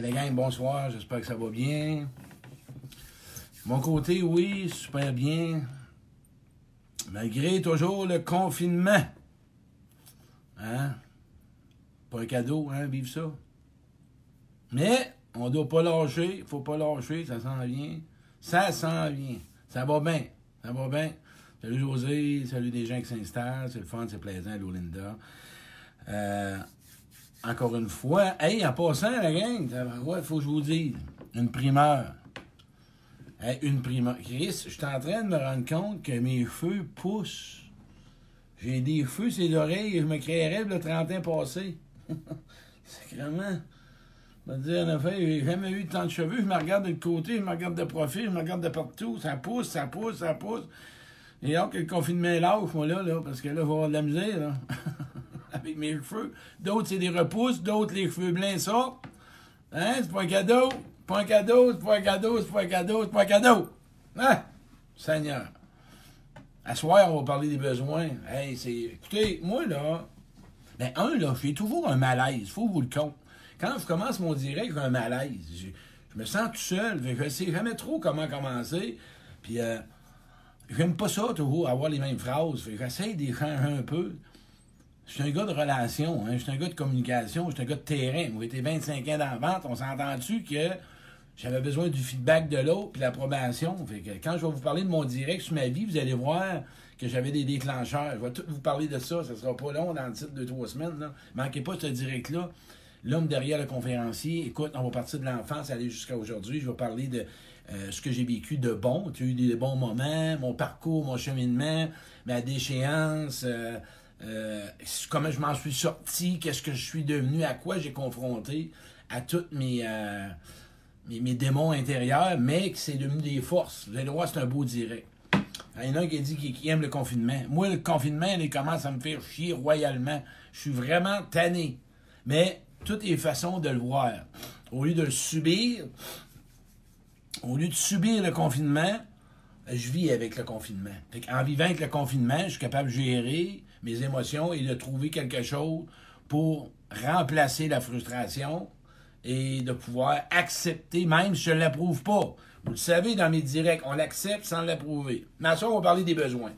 Hey, les gang, bonsoir, j'espère que ça va bien. Mon côté, oui, super bien. Malgré toujours le confinement. Hein? Pas un cadeau, hein, vivre ça. Mais, on doit pas lâcher, faut pas lâcher, ça s'en vient. Ça s'en vient. Ça va bien. Ça va bien. Salut José, salut des gens qui s'installent, c'est le fun, c'est plaisant, Lolinda. Euh, encore une fois, hey, en passant, la gang, il faut que je vous dise, une primeur. Hey, une primeur. Chris, je suis en train de me rendre compte que mes cheveux poussent. J'ai des les oreilles et je me créerais le 30 ans passé. Sacrement. Je te dire, en effet, j'ai jamais eu tant de cheveux. Je me regarde de côté, je me regarde de profil, je me regarde de partout. Ça pousse, ça pousse, ça pousse. Et donc, le confinement est lâche, moi, là, là, parce que là, je vais avoir de la misère, là. avec mes cheveux. D'autres, c'est des repousses. D'autres, les cheveux blancs sortent. Hein? C'est pas un cadeau. Pas un cadeau, c'est pas un cadeau, c'est pas un cadeau, c'est pas un cadeau. Hein? Seigneur. À soir, on va parler des besoins. Hey, c'est. Écoutez, moi, là. Ben, un, là, j'ai toujours un malaise. Faut vous le compte. Quand je commence mon direct, j'ai un malaise. Je, me sens tout seul. Je sais jamais trop comment commencer. Puis, euh, j'aime pas ça, toujours, avoir les mêmes phrases. J'essaie d'échanger un peu. Je suis un gars de relation, hein? je suis un gars de communication, je suis un gars de terrain. Moi, été 25 ans dans la vente, on s'entend-tu que j'avais besoin du feedback de l'autre puis l'approbation? Fait que quand je vais vous parler de mon direct sur ma vie, vous allez voir que j'avais des déclencheurs. Je vais tout vous parler de ça, ça sera pas long dans le titre de trois semaines. Là. Manquez pas ce direct-là. L'homme derrière le conférencier, écoute, on va partir de l'enfance, aller jusqu'à aujourd'hui. Je vais parler de euh, ce que j'ai vécu de bon. Tu as eu des bons moments, mon parcours, mon cheminement, ma déchéance. Euh, euh, comment je m'en suis sorti, qu'est-ce que je suis devenu, à quoi j'ai confronté, à tous mes, euh, mes, mes, démons intérieurs, mais que c'est devenu des forces. Vous allez voir, c'est un beau direct. Il y en a un qui a dit qu'il aime le confinement. Moi, le confinement, il commence à me faire chier royalement. Je suis vraiment tanné. Mais toutes les façons de le voir. Au lieu de le subir, au lieu de subir le confinement, je vis avec le confinement. en vivant avec le confinement, je suis capable de gérer mes émotions et de trouver quelque chose pour remplacer la frustration et de pouvoir accepter, même si je ne l'approuve pas. Vous le savez, dans mes directs, on l'accepte sans l'approuver. Mais à ça, on va parler des besoins.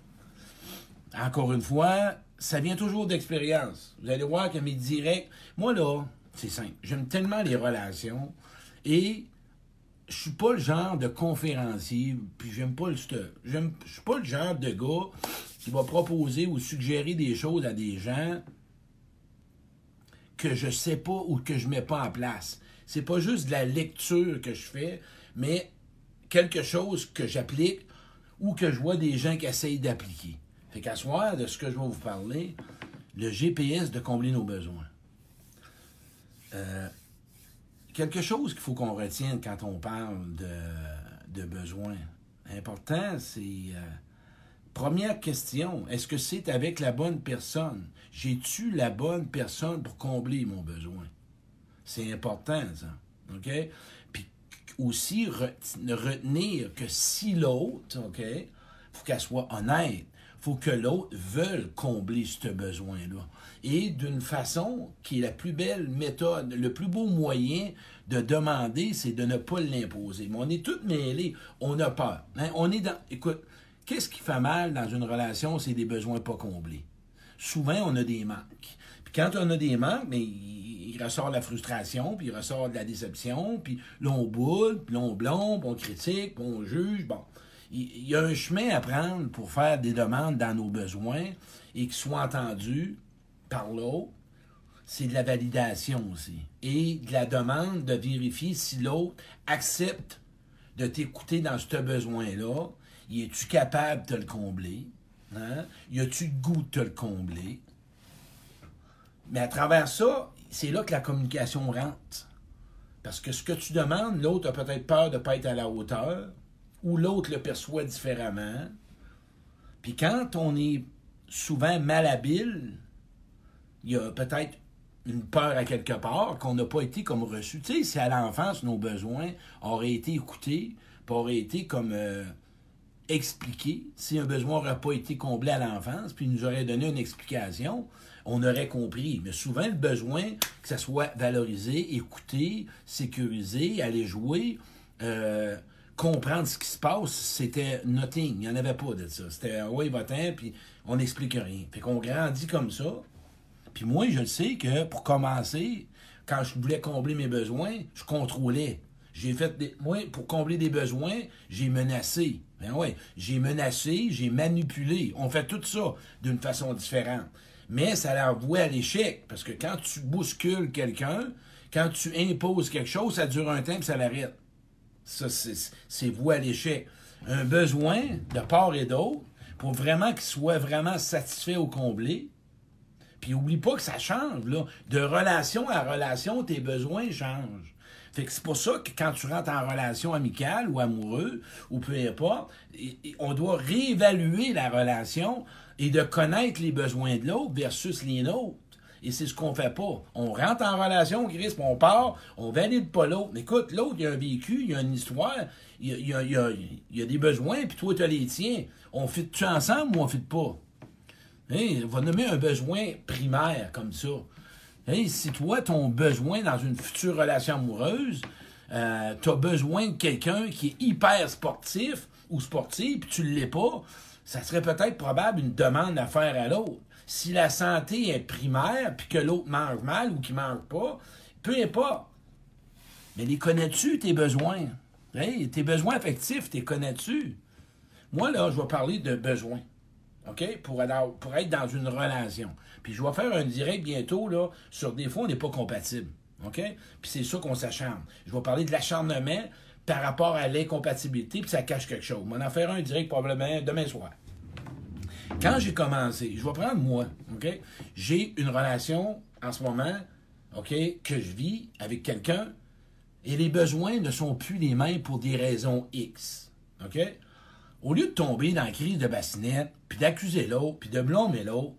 Encore une fois, ça vient toujours d'expérience. Vous allez voir que mes directs, moi là, c'est simple. J'aime tellement les relations et je suis pas le genre de conférencier, puis j'aime pas le stuff. Je suis pas le genre de gars qui va proposer ou suggérer des choses à des gens que je sais pas ou que je mets pas en place. C'est pas juste de la lecture que je fais, mais quelque chose que j'applique ou que je vois des gens qui essayent d'appliquer. Fait qu'à soir, de ce que je vais vous parler, le GPS de combler nos besoins. Euh, quelque chose qu'il faut qu'on retienne quand on parle de, de besoins. Important, c'est euh, Première question, est-ce que c'est avec la bonne personne? J'ai-tu la bonne personne pour combler mon besoin? C'est important, ça. OK? Puis aussi, retenir que si l'autre, OK, faut qu'elle soit honnête. faut que l'autre veuille combler ce besoin-là. Et d'une façon qui est la plus belle méthode, le plus beau moyen de demander, c'est de ne pas l'imposer. Mais on est tous mêlés, on a peur. Hein? On est dans. Écoute, Qu'est-ce qui fait mal dans une relation? C'est des besoins pas comblés? Souvent, on a des manques. Puis quand on a des manques, mais il, ressort la frustration, puis il ressort de la déception, puis là, on boule, puis là, on blombe, on critique, puis on juge. Bon, il, y a un chemin à prendre pour faire des demandes dans nos besoins et qu'ils soient entendus par l'autre. C'est de la validation aussi. Et de la demande de vérifier si l'autre accepte de t'écouter dans ce besoin-là y es-tu capable de le combler? Hein? Y a-tu le goût de te le combler? Mais à travers ça, c'est là que la communication rentre. Parce que ce que tu demandes, l'autre a peut-être peur de ne pas être à la hauteur, ou l'autre le perçoit différemment. Puis quand on est souvent malhabile, il y a peut-être une peur à quelque part qu'on n'a pas été comme reçu. Tu sais, si à l'enfance, nos besoins auraient été écoutés, puis auraient été comme euh, expliqué. Si un besoin n'aurait pas été comblé à l'enfance, puis il nous aurait donné une explication, on aurait compris. Mais souvent, le besoin que ça soit valorisé, écouté, sécurisé, aller jouer, euh, comprendre ce qui se passe, c'était nothing. Il n'y en avait pas de ça. C'était ah oui, va puis on n'explique rien. Fait qu'on grandit comme ça. Puis moi, je le sais que pour commencer, quand je voulais combler mes besoins, je contrôlais. J'ai fait des. Moi, pour combler des besoins, j'ai menacé. Ben ouais, j'ai menacé, j'ai manipulé. On fait tout ça d'une façon différente. Mais ça voué à l'échec. Parce que quand tu bouscules quelqu'un, quand tu imposes quelque chose, ça dure un temps et ça l'arrête. Ça, c'est voué à l'échec. Un besoin de part et d'autre, pour vraiment qu'il soit vraiment satisfait ou comblé, puis oublie pas que ça change, là. De relation à relation, tes besoins changent. Fait que c'est pour ça que quand tu rentres en relation amicale ou amoureux, ou peu importe, on doit réévaluer la relation et de connaître les besoins de l'autre versus les nôtres. Et c'est ce qu'on fait pas. On rentre en relation, Chris, on part, on valide pas l'autre. Écoute, l'autre, il a un vécu, il a une histoire, il il y a, des besoins, puis toi, tu as les tiens. On fit-tu ensemble ou on fit pas? Hey, on va nommer un besoin primaire comme ça. Si toi, ton besoin dans une future relation amoureuse, euh, tu as besoin de quelqu'un qui est hyper sportif ou sportif, puis tu ne l'es pas, ça serait peut-être probable une demande à faire à l'autre. Si la santé est primaire, puis que l'autre mange mal ou qu'il mange pas, peu importe. Mais les connais-tu, tes besoins? Tes besoins affectifs, tes connais-tu? Moi, là, je vais parler de besoins. OK? Pour, être dans une relation. Puis je vais faire un direct bientôt, là, sur des fois, on n'est pas compatible. OK? Puis c'est ça qu'on s'acharne. Je vais parler de l'acharnement par rapport à l'incompatibilité, puis ça cache quelque chose. On en faire un direct probablement demain soir. Quand j'ai commencé, je vais prendre moi, OK? J'ai une relation en ce moment, OK, que je vis avec quelqu'un et les besoins ne sont plus les mêmes pour des raisons X. OK? Au lieu de tomber dans la crise de bassinette, puis d'accuser l'autre, puis de blâmer l'autre,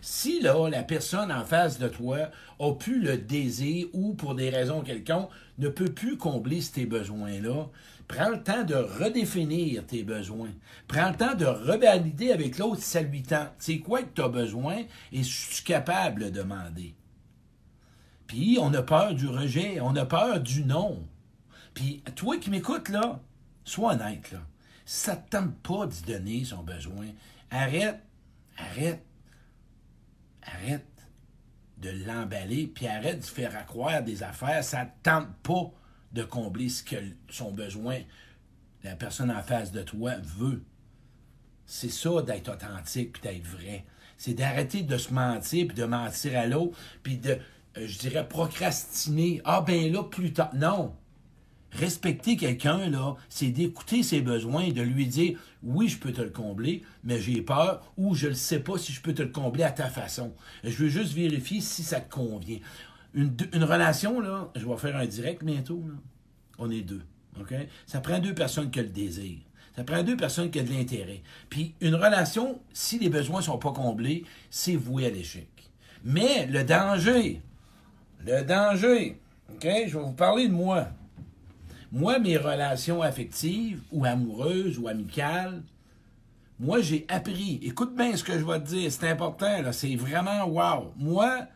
si là, la personne en face de toi a pu le désir ou pour des raisons quelconques ne peut plus combler ces besoins-là, prends le temps de redéfinir tes besoins. Prends le temps de revalider avec l'autre si ça lui tente. C'est quoi que tu as besoin et suis-tu capable de demander? Puis on a peur du rejet, on a peur du non. Puis toi qui m'écoutes là, sois honnête là. Ça ne tente pas d'y donner son besoin, arrête, arrête arrête de l'emballer, puis arrête de faire accroire des affaires. Ça ne tente pas de combler ce que son besoin, la personne en face de toi veut. C'est ça d'être authentique puis d'être vrai. C'est d'arrêter de se mentir puis de mentir à l'autre puis de, euh, je dirais, procrastiner. Ah ben là, plus tard. Non. Respecter quelqu'un, là, c'est d'écouter ses besoins et de lui dire oui, je peux te le combler, mais j'ai peur ou je ne sais pas si je peux te le combler à ta façon. Je veux juste vérifier si ça te convient. Une, relation, là, je vais faire un direct bientôt, là. On est deux. Ça prend deux personnes qui ont le désir. Ça prend deux personnes qui ont de l'intérêt. Puis une relation, si les besoins ne sont pas comblés, c'est voué à l'échec. Mais le danger, le danger, OK? Je vais vous parler de moi. Moi, mes relations affectives ou amoureuses ou amicales, moi, j'ai appris. Écoute bien ce que je vais te dire, c'est important, c'est vraiment wow. Moi,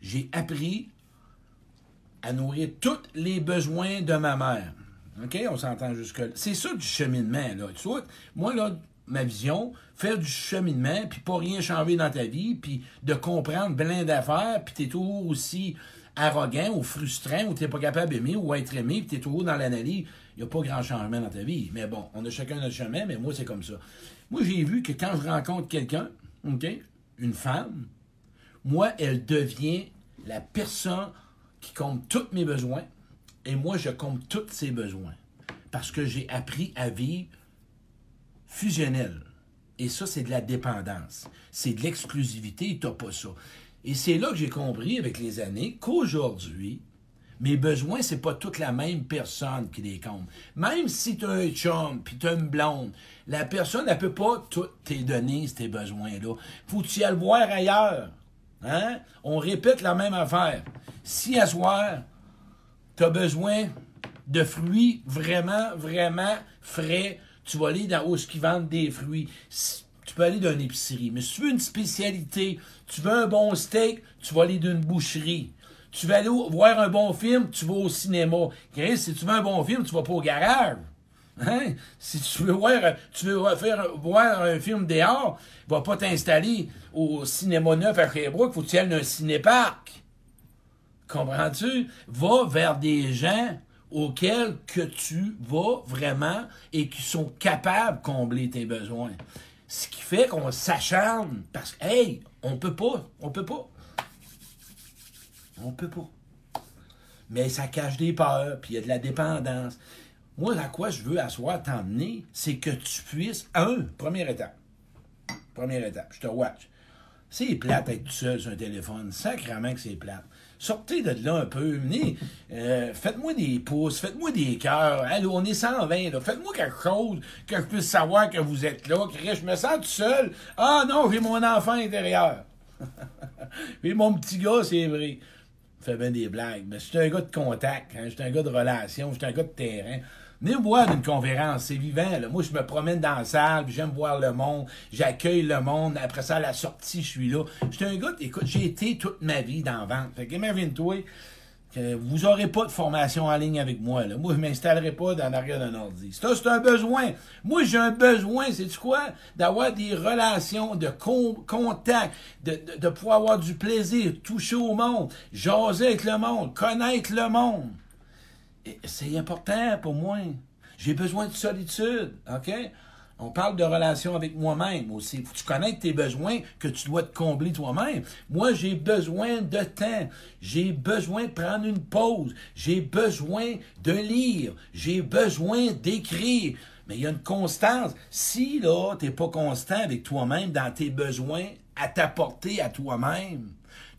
j'ai appris à nourrir tous les besoins de ma mère. OK? On s'entend jusque-là. C'est ça du cheminement, là. Moi, là, ma vision, faire du cheminement, puis pas rien changer dans ta vie, puis de comprendre plein d'affaires, puis t'es toujours aussi arrogant ou frustrant ou tu n'es pas capable d'aimer ou être aimé, puis tu es toujours dans l'analyse, il n'y a pas grand changement dans ta vie. Mais bon, on a chacun notre chemin, mais moi, c'est comme ça. Moi, j'ai vu que quand je rencontre quelqu'un, OK, une femme, moi, elle devient la personne qui compte tous mes besoins et moi, je compte tous ses besoins. Parce que j'ai appris à vivre fusionnel. Et ça, c'est de la dépendance. C'est de l'exclusivité, tu n'as pas ça. Et c'est là que j'ai compris avec les années qu'aujourd'hui, mes besoins, c'est pas toute la même personne qui les compte. Même si tu as un chum, puis tu as une blonde, la personne, elle peut pas tout te donner ces besoins-là. Faut que tu ailles le voir ailleurs. Hein? On répète la même affaire. Si à soir, tu as besoin de fruits vraiment, vraiment frais, tu vas aller dans où ce qu'ils vendent des fruits. Tu peux aller dans une épicerie. Mais si tu veux une spécialité, tu veux un bon steak, tu vas aller d'une boucherie. Tu veux aller voir un bon film, tu vas au cinéma. Si tu veux un bon film, tu vas pas au garage. Hein? Si tu veux voir, tu veux voir un film dehors, va pas t'installer au cinéma neuf à Sherbrooke, faut que tu ailles dans un cinéparc. Comprends-tu? Va vers des gens auxquels que tu vas vraiment et qui sont capables de combler tes besoins. Ce qui fait qu'on s'acharne parce que, hey, on peut pas, on peut pas. On peut pas. Mais ça cache des peurs, puis il y a de la dépendance. Moi, à quoi je veux asseoir t'emmener, c'est que tu puisses, un, première étape. Première étape, je te watch. C'est plate d'être tout seul sur un téléphone. Sacrément que c'est plate. Sortez de là un peu. Venez, euh, faites-moi des pouces, faites-moi des cœurs. Allô, on est 120, là. Faites-moi quelque chose que je puisse savoir que vous êtes là. Que je me sens tout seul. Ah non, j'ai mon enfant intérieur. Puis mon petit gars, c'est vrai. Fait bien des blagues. Mais suis un gars de contact. Hein. Suis un gars de relation. Suis un gars de terrain. Venez voir d'une conférence, c'est vivant. Moi, je me promène dans la salle, j'aime voir le monde, j'accueille le monde. Après ça, à la sortie, je suis là. J'étais un gars, écoute, j'ai été toute ma vie dans la vente. Fait que imagine-toi que vous n'aurez pas de formation en ligne avec moi. Moi, je ne m'installerai pas dans l'arrière d'un ordi. Ça, c'est un besoin. Moi, j'ai un besoin, c'est quoi? D'avoir des relations de contact, de, de, de pouvoir avoir du plaisir, toucher au monde, jaser avec le monde, connaître le monde c'est important pour moi. J'ai besoin de solitude, OK? On parle de relation avec moi-même aussi. Tu connaisses tes besoins que tu dois te combler toi-même. Moi, j'ai besoin de temps. J'ai besoin de prendre une pause. J'ai besoin de lire. J'ai besoin d'écrire. Mais il y a une constance. Si, là, t'es pas constant avec toi-même dans tes besoins à t'apporter à toi-même,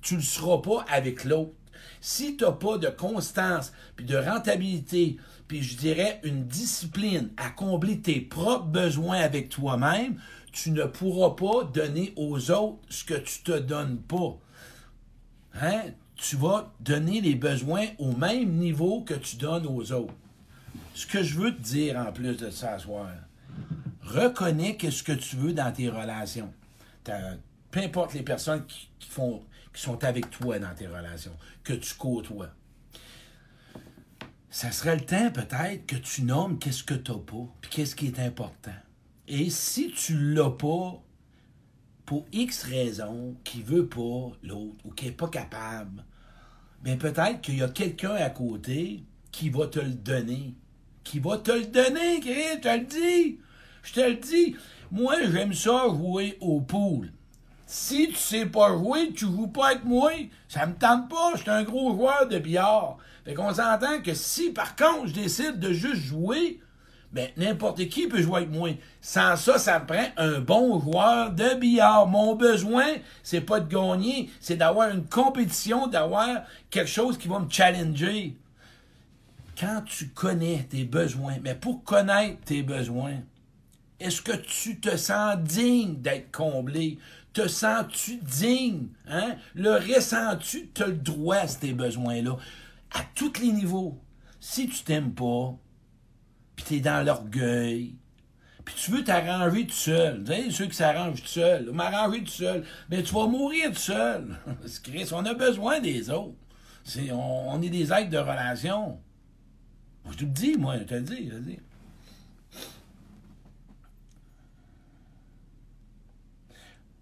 tu ne le seras pas avec l'autre. Si tu n'as pas de constance, puis de rentabilité, puis je dirais une discipline à combler tes propres besoins avec toi-même, tu ne pourras pas donner aux autres ce que tu te donnes pas. Hein? Tu vas donner les besoins au même niveau que tu donnes aux autres. Ce que je veux te dire en plus de ça soir, reconnais ce que tu veux dans tes relations. Peu importe les personnes qui font qui sont avec toi dans tes relations, que tu côtoies. Ça serait le temps peut-être que tu nommes qu'est-ce que tu n'as pas, puis qu'est-ce qui est important. Et si tu l'as pas, pour X raisons, qui veut pas l'autre ou qui n'est pas capable, bien peut-être qu'il y a quelqu'un à côté qui va te le donner. Qui va te le donner, je te le dis. Je te le dis. Moi, j'aime ça jouer au pool. Si tu sais pas jouer, tu joues pas avec moi. Ça me tente pas, je suis un gros joueur de billard. Fait qu'on s'entend que si par contre je décide de juste jouer, ben n'importe qui peut jouer avec moi. Sans ça, ça me prend un bon joueur de billard. Mon besoin, c'est pas de gagner, c'est d'avoir une compétition, d'avoir quelque chose qui va me challenger. Quand tu connais tes besoins, mais pour connaître tes besoins, est-ce que tu te sens digne d'être comblé? Te sens-tu digne? Hein? Le ressens-tu? Tu as le droit à ces besoins-là. À tous les niveaux. Si tu t'aimes pas, puis tu es dans l'orgueil, puis tu veux t'arranger tout seul. Ceux qui s'arrangent tout seul, m'arranger tout seul, mais tu vas mourir tout seul. Chris, on a besoin des autres. on, est des êtres de relation. Je te le dis, moi, je te le dis, je te le dis.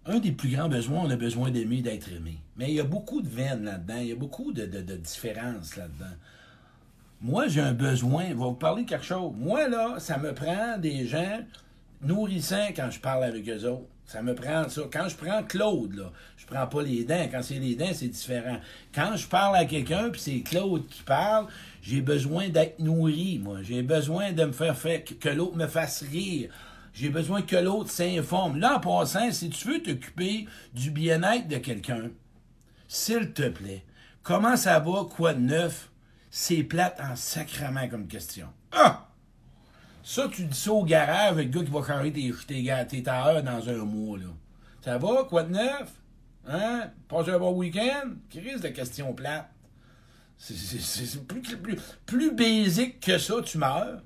Un des plus grands besoins, on a besoin d'aimer, d'être aimé. Mais il y a beaucoup de veines là-dedans, il y a beaucoup de, différences là-dedans. Moi, j'ai un besoin, je vais vous parler de quelque chose. Moi, là, ça me prend des gens nourrissants quand je parle avec eux autres. Ça me prend ça. Quand je prends Claude, là, je prends pas les dents. Quand c'est les dents, c'est différent. Quand je parle à quelqu'un, puis c'est Claude qui parle, j'ai besoin d'être nourri, moi. J'ai besoin de me faire, faire que l'autre me fasse rire. J'ai besoin que l'autre s'informe. Là, en passant, si tu veux t'occuper du bien-être de quelqu'un, s'il te plaît, comment ça va, quoi de neuf? C'est plate en sacrament comme question. Ah! Ça, tu dis ça au garage avec le gars qui va changer tes, tes, tes tailleurs dans un mois, là. Ça va, quoi de neuf? Hein? Passe un bon week-end? Crise de question plate. C'est plus, plus, plus basique que ça, tu meurs.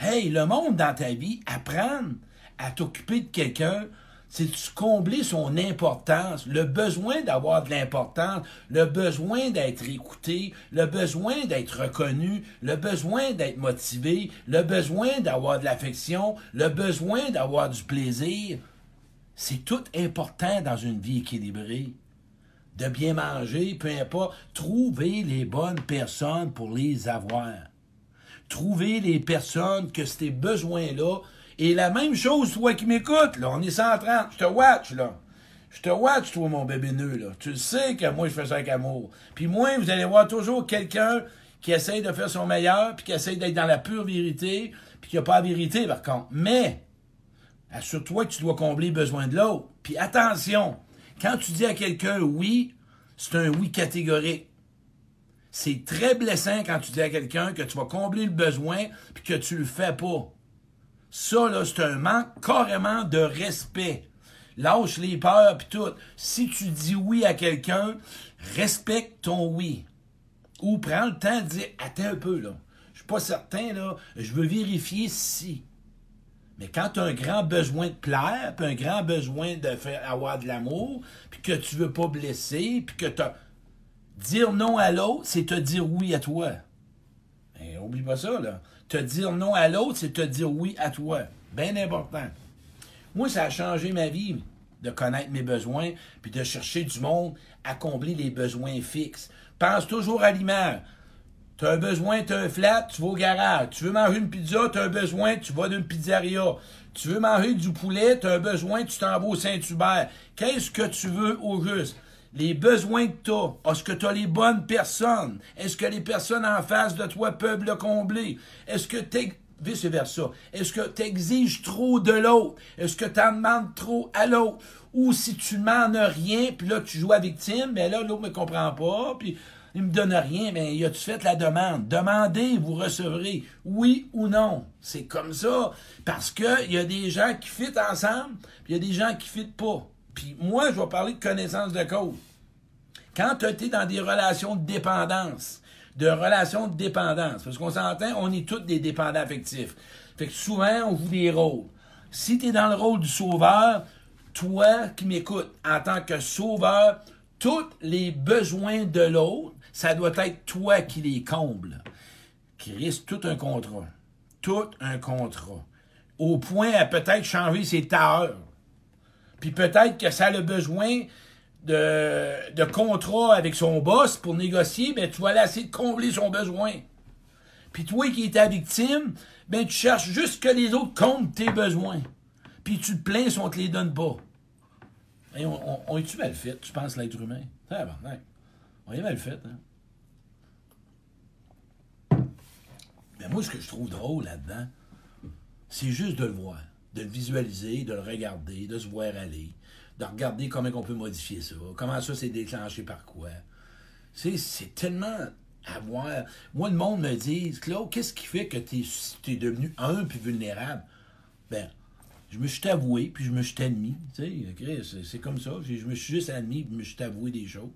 Hey, le monde dans ta vie, apprendre à t'occuper de quelqu'un, c'est de combler son importance, le besoin d'avoir de l'importance, le besoin d'être écouté, le besoin d'être reconnu, le besoin d'être motivé, le besoin d'avoir de l'affection, le besoin d'avoir du plaisir. C'est tout important dans une vie équilibrée. De bien manger, peu importe, trouver les bonnes personnes pour les avoir. Trouver les personnes que ces besoins-là et la même chose, toi qui m'écoutes, là, on est 130, je te watch, là. Je te watch, toi, mon bébé nœud, là. Tu sais que moi, je fais ça avec amour. Puis moi, vous allez voir toujours quelqu'un qui essaye de faire son meilleur, puis qui essaye d'être dans la pure vérité, puis qui n'a pas la vérité, par contre. Mais, assure-toi que tu dois combler les besoins de l'autre. Puis attention, quand tu dis à quelqu'un oui, c'est un oui catégorique. C'est très blessant quand tu dis à quelqu'un que tu vas combler le besoin, puis que tu le fais pas. Ça, là, c'est un manque carrément de respect. Lâche les peurs puis tout. Si tu dis oui à quelqu'un, respecte ton oui. Ou prends le temps de dire Attends un peu, là. Je suis pas certain, là. Je veux vérifier si. Mais quand tu as un grand besoin de plaire, puis un grand besoin de faire avoir de l'amour, puis que tu veux pas blesser, puis que tu dire non à l'autre, c'est te dire oui à toi. Ben, oublie pas ça, là. Te dire non à l'autre, c'est te dire oui à toi. Bien important. Moi, ça a changé ma vie de connaître mes besoins, puis de chercher du monde à combler les besoins fixes. Pense toujours à l'image. Tu as un besoin, tu as un flat, tu vas au garage. Tu veux manger une pizza, tu as un besoin, tu vas d'une pizzeria. Tu veux manger du poulet, tu as un besoin, tu t'en vas au Saint-Hubert. Qu'est-ce que tu veux au juste? Les besoins que tu as, est-ce que tu as les bonnes personnes? Est-ce que les personnes en face de toi peuvent le combler? Est-ce que tu vice-versa. Est-ce que tu exiges trop de l'autre? Est-ce que tu en demandes trop à l'autre? Ou si tu demandes rien, puis là, tu joues à victime, mais là, l'autre ne me comprend pas, puis il me donne rien, mais y a-tu fait la demande? Demandez, vous recevrez. Oui ou non. C'est comme ça. Parce qu'il y a des gens qui fitent ensemble, puis il y a des gens qui fitent pas. Puis moi, je vais parler de connaissance de cause. Quand tu es dans des relations de dépendance, de relations de dépendance, parce qu'on s'entend, on est tous des dépendants affectifs. Fait que souvent, on joue des rôles. Si tu es dans le rôle du sauveur, toi qui m'écoutes, en tant que sauveur, tous les besoins de l'autre, ça doit être toi qui les combles. Qui risque tout un contrat. Tout un contrat. Au point à peut-être changer ses tailleurs puis peut-être que ça a le besoin de, de contrat avec son boss pour négocier, ben tu vas aller de combler son besoin. Puis toi qui es ta victime, ben tu cherches juste que les autres comptent tes besoins. Puis tu te plains si on te les donne pas. On, est-tu mal fait, tu penses, l'être humain? Ah, ben, on est mal fait, hein? Mais moi, ce que je trouve drôle là-dedans, c'est juste de le voir de le visualiser, de le regarder, de se voir aller, de regarder comment on peut modifier ça, comment ça s'est déclenché par quoi. C'est tellement à voir. Moi, le monde me dit, Claude, qu'est-ce qui fait que tu es, devenu un puis vulnérable? Ben, je me suis avoué, puis je me suis admis. C'est comme ça. Je me suis juste admis, puis je me suis avoué des choses.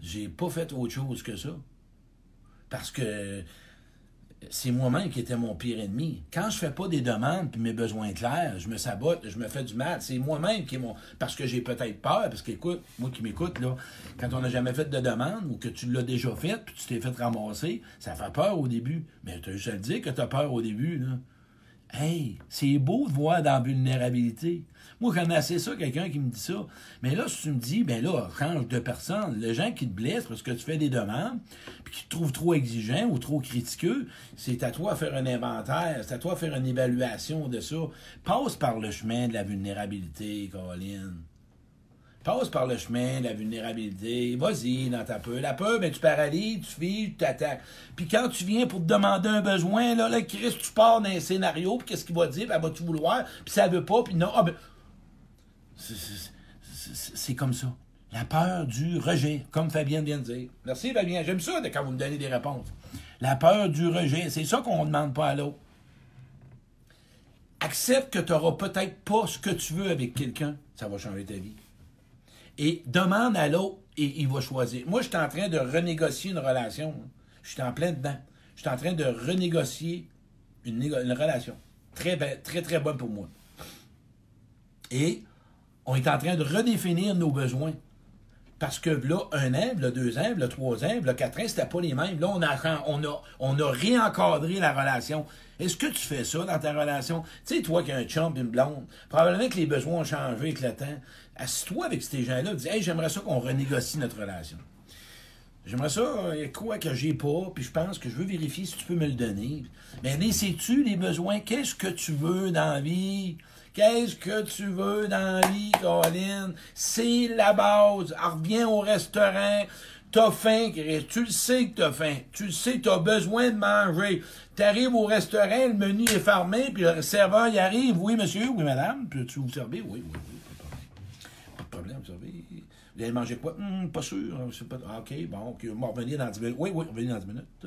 J'ai pas fait autre chose que ça. Parce que c'est moi-même qui étais mon pire ennemi. Quand je fais pas des demandes puis mes besoins clairs, je me sabote, je me fais du mal. C'est moi-même qui est mon. Parce que j'ai peut-être peur, parce qu'écoute, moi qui m'écoute, là, quand on n'a jamais fait de demande ou que tu l'as déjà fait puis tu t'es fait ramasser, ça fait peur au début. Mais tu as juste à le dire que tu as peur au début, là. Hey, c'est beau de voir dans la vulnérabilité. Moi, quand assez ça, quelqu'un qui me dit ça. Mais là, si tu me dis, ben là, change de personne. Les gens qui te blessent parce que tu fais des demandes, puis qui te trouvent trop exigeant ou trop critiqueux, c'est à toi de faire un inventaire, c'est à toi de faire une évaluation de ça. Passe par le chemin de la vulnérabilité, Caroline. Passe par le chemin de la vulnérabilité. Vas-y dans ta peur. La peur, ben, tu paralyses, tu vis, tu t'attaques. Puis quand tu viens pour te demander un besoin, là, là, Chris, tu pars dans un scénario, puis qu'est-ce qu'il va dire? Ben, va-tu vouloir? Puis ça veut pas, puis non. Ah, ben, c'est comme ça. La peur du rejet, comme Fabienne vient de dire. Merci, Fabien. J'aime ça quand vous me donnez des réponses. La peur du rejet, c'est ça qu'on ne demande pas à l'autre. Accepte que tu n'auras peut-être pas ce que tu veux avec quelqu'un. Ça va changer ta vie. Et demande à l'autre et il va choisir. Moi, je suis en train de renégocier une relation. Je suis en plein dedans. Je suis en train de renégocier une, relation. Très, très, très bonne pour moi. Et on est en train de redéfinir nos besoins. Parce que là, un an, là, deux ans, là, trois ans, là, quatre ans, c'était pas les mêmes. Là, on a, on a, on a réencadré la relation. Est-ce que tu fais ça dans ta relation? Tu sais, toi qui as un chum une blonde, probablement que les besoins ont changé avec le temps. Assis-toi avec ces gens-là, dis, hey, j'aimerais ça qu'on renégocie notre relation. J'aimerais ça, il y a quoi que j'ai pas, puis je pense que je veux vérifier si tu peux me le donner. Mais les sais-tu les besoins? Qu'est-ce que tu veux dans la vie? Qu'est-ce que tu veux dans la vie, Colin? C'est la base. Reviens au restaurant. T'as faim. Tu le sais que t'as faim. Tu le sais que t'as besoin de manger. T'arrives au restaurant, le menu est fermé, puis le serveur, il arrive. Oui, monsieur, oui, madame. Peux-tu vous servir? Oui, oui, oui, problème. Vous savez. Vous allez manger quoi? Hum, pas sûr. hein, Pas... Ah, OK, bon. On va revenir dans 10 minutes. Oui, oui, revenir dans 10 minutes.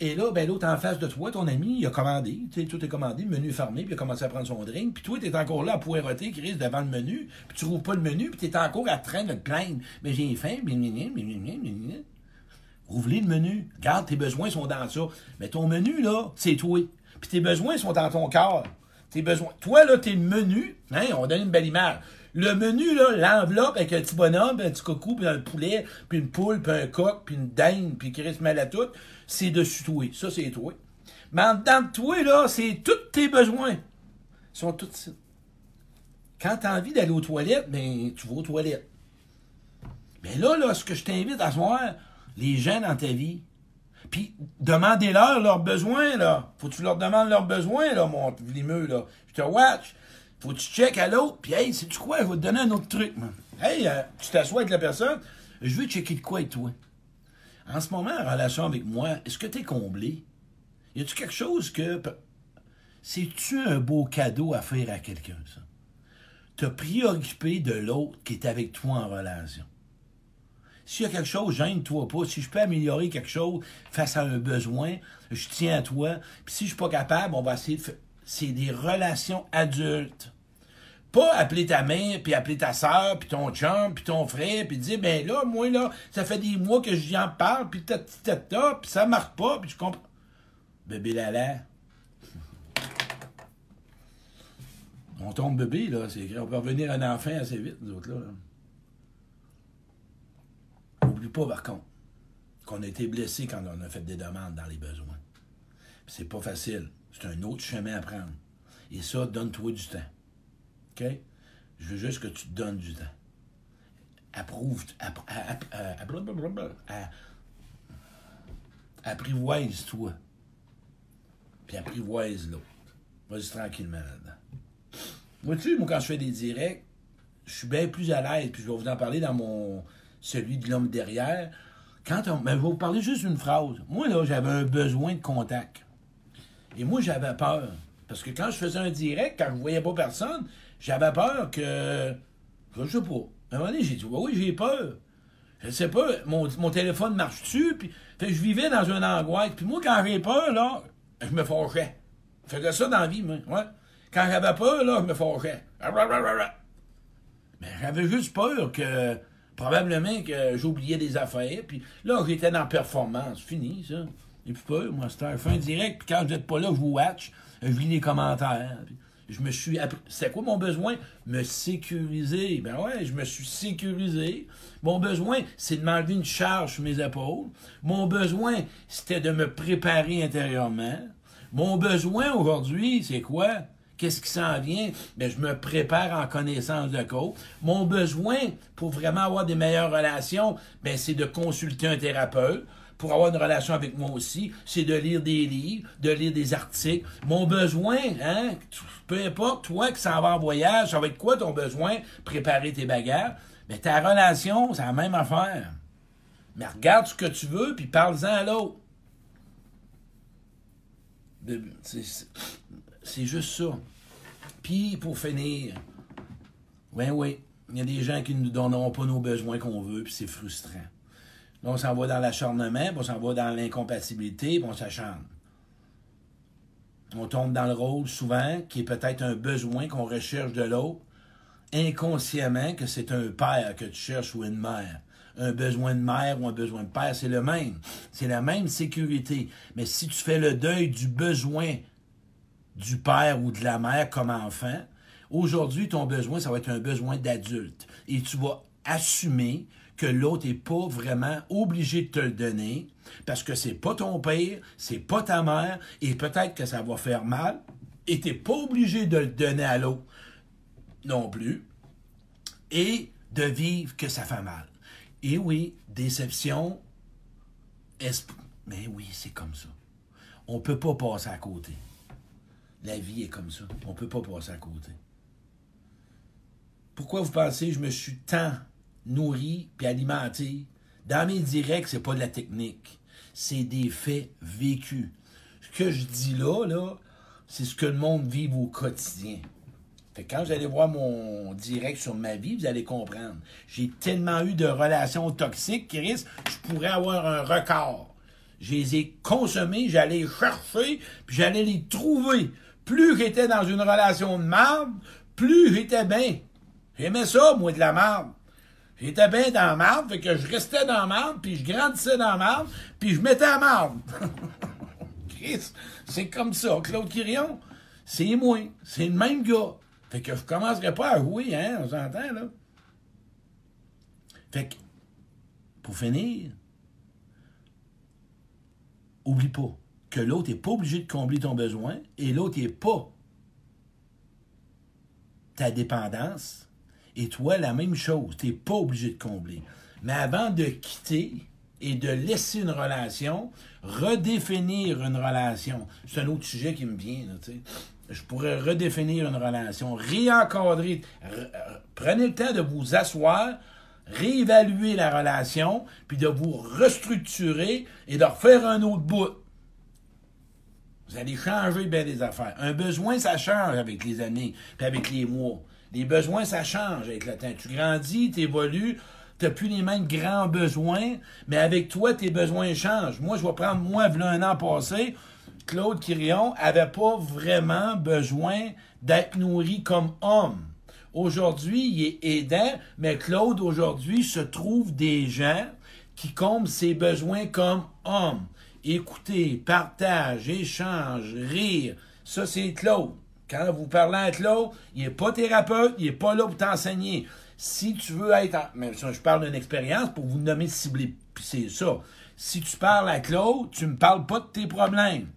Et là, ben l'autre en face de toi, ton ami, il a commandé. Tu sais, tout est commandé, menu fermé, puis il a commencé à prendre son drink. Puis toi, tu es encore là à poireauter, Chris, devant le menu, puis tu trouves pas le menu, puis tu es encore à train de te plaindre. Mais j'ai faim, blablabla. Ouvrez le menu. Regarde, tes besoins sont dans ça. Mais ton menu, là, c'est toi. Puis tes besoins sont dans ton corps. Tes besoins. Toi, là, t'es le menu. Hein, on donne une belle image. Le menu, l'enveloppe avec un petit bonhomme, puis un petit coucou, puis un poulet, puis une poule, puis un coq, puis une dinde, puis Chris mal à tout, c'est dessus toi. Ça, c'est toi. Mais en dedans de toi, là, c'est tous tes besoins. Ils sont tous. Quand tu as envie d'aller aux toilettes, ben, tu vas aux toilettes. Mais là, là, ce que je t'invite à voir, les gens dans ta vie, puis demandez-leur leurs besoins, là. Faut que tu leur demandes leurs besoins, là, mon vlimeux, là. Je te watch. Faut que tu check à l'autre, puis hey, sais-tu quoi, je vais te donner un autre truc, man. Hey, euh, tu t'assois avec la personne, je veux checker de quoi avec toi. En ce moment, en relation avec moi, est-ce que tu es comblé? Y a-tu quelque chose que. C'est-tu un beau cadeau à faire à quelqu'un, ça? Te préoccuper de l'autre qui est avec toi en relation. S'il y a quelque chose, gêne-toi pas. Si je peux améliorer quelque chose face à un besoin, je tiens à toi. Puis si je suis pas capable, on va essayer de faire. C'est des relations adultes. Pas appeler ta mère, puis appeler ta soeur, puis ton chum, puis ton frère, puis dire, ben là, moi, là, ça fait des mois que j'y en parle, puis tata, tata, puis ça marche pas, puis je comprends. Bébé Lala. On tombe bébé, là. C'est, on peut revenir un enfant assez vite, nous autres, là. là. Oublie pas, par contre, qu'on a été blessé quand on a fait des demandes dans les besoins. C'est pas facile. C'est un autre chemin à prendre. Et ça, donne-toi du temps. OK? Je veux juste que tu te donnes du temps. Approuve. app- app- app- blablabla, a- Apprivoise-toi. Puis apprivoise l'autre. Vas-y tranquillement là-dedans. Vois-tu, moi, quand je fais des directs, je suis bien plus à l'aise, puis je vais vous en parler dans mon celui de l'homme derrière. Quand je vais vous parler juste d'une phrase. Moi, là, j'avais un besoin de contact. Et moi, j'avais peur. Parce que quand je faisais un direct, quand je voyais pas personne, j'avais peur que. Je sais pas. À un moment donné, j'ai dit, oui, j'ai peur. Je sais pas, mon, mon téléphone marche-tu? Puis, je vivais dans une angoisse. Puis moi, quand j'ai peur, là, je me fâchais. Je faisais ça dans la vie, moi. Quand j'avais peur, là, je me fâchais. Mais j'avais juste peur que probablement que j'oubliais des affaires. Puis là, j'étais dans la performance. Fini, ça. J'ai plus peur, moi. C'était un fin direct. Puis quand vous n'êtes pas là, je vous watch. Je lis les commentaires. Puis je me suis. C'était quoi mon besoin? Me sécuriser. Ben ouais, je me suis sécurisé. Mon besoin, c'est de m'enlever une charge sur mes épaules. Mon besoin, c'était de me préparer intérieurement. Mon besoin aujourd'hui, c'est quoi? Qu'est-ce qui s'en vient? Ben, je me prépare en connaissance de cause. Mon besoin pour vraiment avoir des meilleures relations, ben, c'est de consulter un thérapeute. Pour avoir une relation avec moi aussi, c'est de lire des livres, de lire des articles. Mon besoin, hein, peu importe, toi qui s'en vas en voyage, ça va être quoi ton besoin? Préparer tes bagages. Mais ta relation, c'est la même affaire. Mais regarde ce que tu veux, puis parle-en à l'autre. C'est- juste ça. Puis, pour finir, oui, oui, il y a des gens qui ne nous donneront pas nos besoins qu'on veut, puis c'est frustrant. On s'en va dans l'acharnement, puis on s'en va dans l'incompatibilité, on s'acharne. On tombe dans le rôle, souvent, qui est peut-être un besoin qu'on recherche de l'autre, inconsciemment que c'est un père que tu cherches ou une mère. un besoin de mère ou un besoin de père, c'est le même. C'est la même sécurité. Mais si tu fais le deuil du besoin du père ou de la mère comme enfant, aujourd'hui, ton besoin, ça va être un besoin d'adulte. Et tu vas assumer que l'autre n'est pas vraiment obligé de te le donner parce que c'est pas ton père, c'est pas ta mère et peut-être que ça va faire mal et t'es pas obligé de le donner à l'autre non plus et de vivre que ça fait mal. Et oui, déception, mais oui, c'est comme ça. On peut pas passer à côté. La vie est comme ça. On peut pas passer à côté. Pourquoi vous pensez que je me suis tant nourri puis alimenté? Dans mes directs, c'est pas de la technique. C'est des faits vécus. Ce que je dis là, là, c'est ce que le monde vit au quotidien. Fait quand vous allez voir mon direct sur ma vie, vous allez comprendre. J'ai tellement eu de relations toxiques, Chris, je pourrais avoir un record. Je les ai consommés, j'allais chercher, puis j'allais les trouver. Plus j'étais dans une relation de marde, plus j'étais bien. J'aimais ça, moi, de la marde. J'étais bien dans la marde, fait que je restais dans la marde, puis je grandissais dans la marde, puis je mettais la marde. Chris, c'est comme ça. Claude Quirion, c'est moi. C'est le même gars. Fait que je commencerai pas à jouer, hein, on s'entend, là. Fait que, pour finir, oublie pas que l'autre n'est pas obligé de combler ton besoin et l'autre n'est pas ta dépendance. Et toi, la même chose, tu n'es pas obligé de combler. Mais avant de quitter et de laisser une relation, redéfinir une relation, c'est un autre sujet qui me vient. Je pourrais redéfinir une relation, réencadrer. Prenez le temps de vous asseoir, réévaluer la relation, puis de vous restructurer et de refaire un autre bout. Vous allez changer bien des affaires. Un besoin, ça change avec les années, puis avec les mois. Les besoins, ça change avec le temps. Tu grandis, tu évolues, tu n'as plus les mêmes grands besoins, mais avec toi, tes besoins changent. Moi, je vais prendre, moi, un an passé, Claude Quirion avait pas vraiment besoin d'être nourri comme homme. Aujourd'hui, il est aidant, mais Claude, aujourd'hui, se trouve des gens qui comblent ses besoins comme homme écouter, partage, échange, rire. Ça, c'est Claude. Quand vous parlez à Claude, il n'est pas thérapeute, il n'est pas là pour t'enseigner. Si tu veux être... Mais je parle d'une expérience pour vous nommer ciblé. Puis c'est ça. Si tu parles à Claude, tu ne me parles pas de tes problèmes.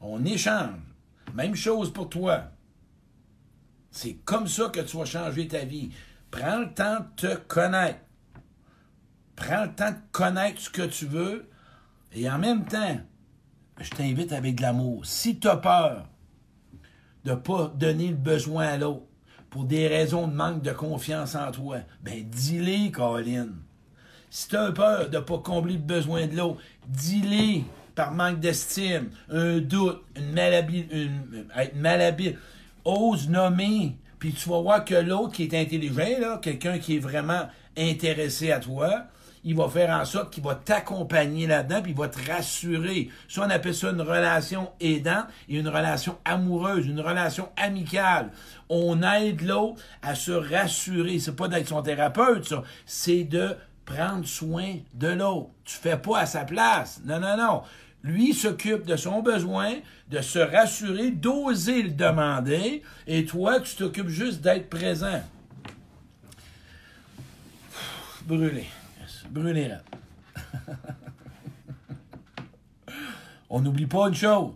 On échange. Même chose pour toi. C'est comme ça que tu vas changer ta vie. Prends le temps de te connaître. Prends le temps de connaître ce que tu veux et en même temps, je t'invite avec de l'amour. Si tu as peur de ne pas donner le besoin à l'autre pour des raisons de manque de confiance en toi, ben dis-les, Colin. Si tu as peur de ne pas combler le besoin de l'autre, dis-les par manque d'estime, un doute, une maladie, une, être malhabile. Ose nommer, puis tu vas voir que l'autre qui est intelligent, quelqu'un qui est vraiment intéressé à toi, il va faire en sorte qu'il va t'accompagner là-dedans, puis il va te rassurer. Ça, on appelle ça une relation aidante et une relation amoureuse, une relation amicale. On aide l'autre à se rassurer. C'est pas d'être son thérapeute, ça. C'est de prendre soin de l'autre. Tu fais pas à sa place. Non, non, non. Lui s'occupe de son besoin, de se rassurer, d'oser le demander, et toi, tu t'occupes juste d'être présent. Brûlé brûler On n'oublie pas une chose.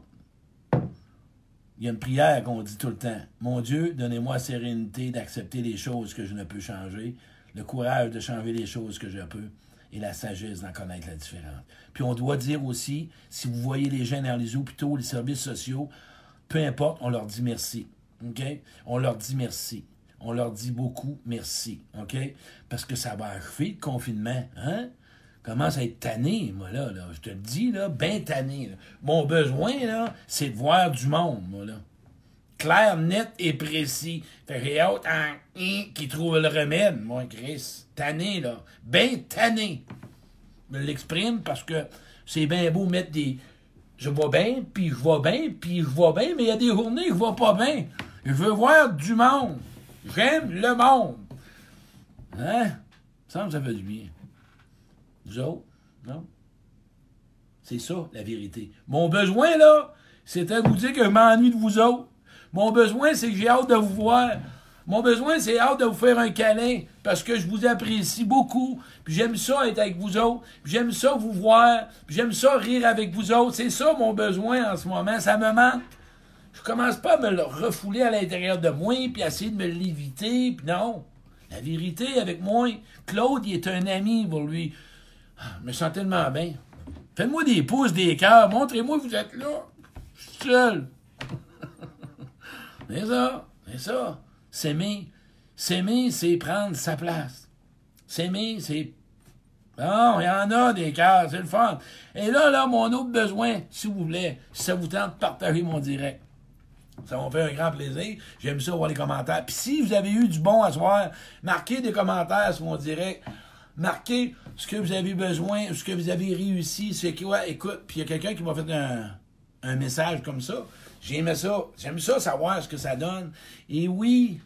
Il y a une prière qu'on dit tout le temps. Mon Dieu, donnez-moi la sérénité d'accepter les choses que je ne peux changer, le courage de changer les choses que je peux et la sagesse d'en connaître la différence. Puis on doit dire aussi, si vous voyez les gens dans les hôpitaux, les services sociaux, peu importe, on leur dit merci. On leur dit merci on leur dit beaucoup merci, OK? Parce que ça va achever le confinement, hein? Commence à être tanné, moi, là, là. Je te le dis, là, bien tanné. Mon besoin, là, c'est de voir du monde, moi, là. Clair, net et précis. Fait que j'ai hâte en qui trouve le remède, moi, Chris. Tanné, là. Bien tanné. Je l'exprime parce que c'est bien beau mettre des. Je vois bien, puis je vois bien, puis je vois bien, mais il y a des journées, je vois pas bien. Je veux voir du monde. J'aime le monde. Hein? Ça me fait du bien. Vous autres? Non? C'est ça, la vérité. Mon besoin, là, c'était de vous dire que je m'ennuie de vous autres. Mon besoin, c'est que j'ai hâte de vous voir. Mon besoin, c'est hâte de vous faire un câlin parce que je vous apprécie beaucoup. Puis j'aime ça être avec vous autres. Puis j'aime ça vous voir. Puis j'aime ça rire avec vous autres. C'est ça mon besoin en ce moment. Ça me manque. Je commence pas à me le refouler à l'intérieur de moi puis essayer de me l'éviter. Puis non. La vérité avec moi, Claude, il est un ami pour lui. Ah, je me sens tellement bien. Faites-moi des pouces, des cœurs. Montrez-moi que vous êtes là. Je suis seul. c'est ça. C'est ça. S'aimer. S'aimer, c'est prendre sa place. S'aimer, c'est. Bon, il y en a des cœurs, c'est le fun. Et là, là, mon autre besoin, si vous voulez, si ça vous tente, partagez mon direct. Ça m'a fait un grand plaisir. J'aime ça voir les commentaires. Puis si vous avez eu du bon à soir, marquez des commentaires sur mon direct. Marquez ce que vous avez besoin, ce que vous avez réussi. C'est quoi, écoute, puis il y a quelqu'un qui m'a fait un, un message comme ça. J'aimais ça. J'aime ça savoir ce que ça donne. Et oui,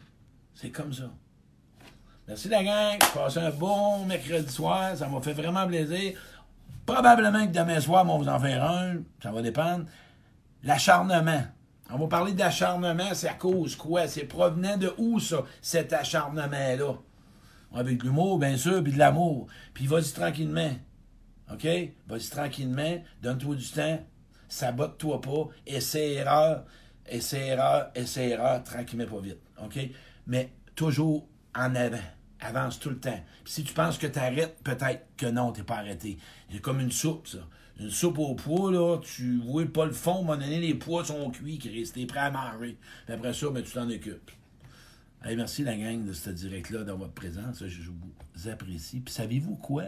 c'est comme ça. Merci la gang. Passez un bon mercredi soir. Ça m'a fait vraiment plaisir. Probablement que demain soir, on vous en faire un. Ça va dépendre. L'acharnement. On va parler d'acharnement. C'est à cause quoi? C'est provenant de où, ça, cet acharnement-là? Avec l'humour, bien sûr, puis de l'amour. Puis vas-y tranquillement. OK? Vas-y tranquillement. Donne-toi du temps. Sabote-toi pas. Essaie-erreur. Essaie-erreur. Essaie-erreur. Tranquillement, pas vite. OK? Mais toujours en avant. Avance tout le temps. Puis si tu penses que tu arrêtes, peut-être que non, tu n'es pas arrêté. C'est comme une soupe, ça. Une soupe au pois, là, tu vois pas le fond, à un moment donné, les pois sont cuits, Chris. T'es prêt à manger. Puis après ça, ben, tu t'en occupes. Hey, merci la gang de ce direct-là dans votre présence. Je vous apprécie. Puis savez-vous quoi?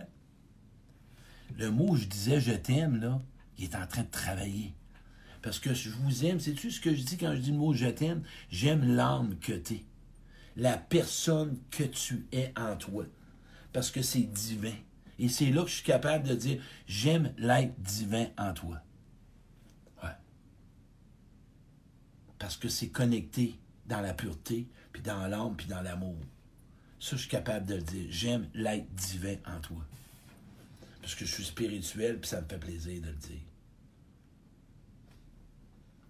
Le mot je disais je t'aime, là, il est en train de travailler. Parce que je vous aime, sais-tu ce que je dis quand je dis le mot je t'aime? J'aime l'âme que tu es. La personne que tu es en toi. Parce que c'est divin. Et c'est là que je suis capable de dire j'aime l'être divin en toi. Ouais. Parce que c'est connecté dans la pureté, puis dans l'âme, puis dans l'amour. Ça, je suis capable de le dire. J'aime l'être divin en toi. Parce que je suis spirituel, puis ça me fait plaisir de le dire.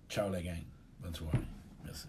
Ciao la gang. Bonne soirée. Merci.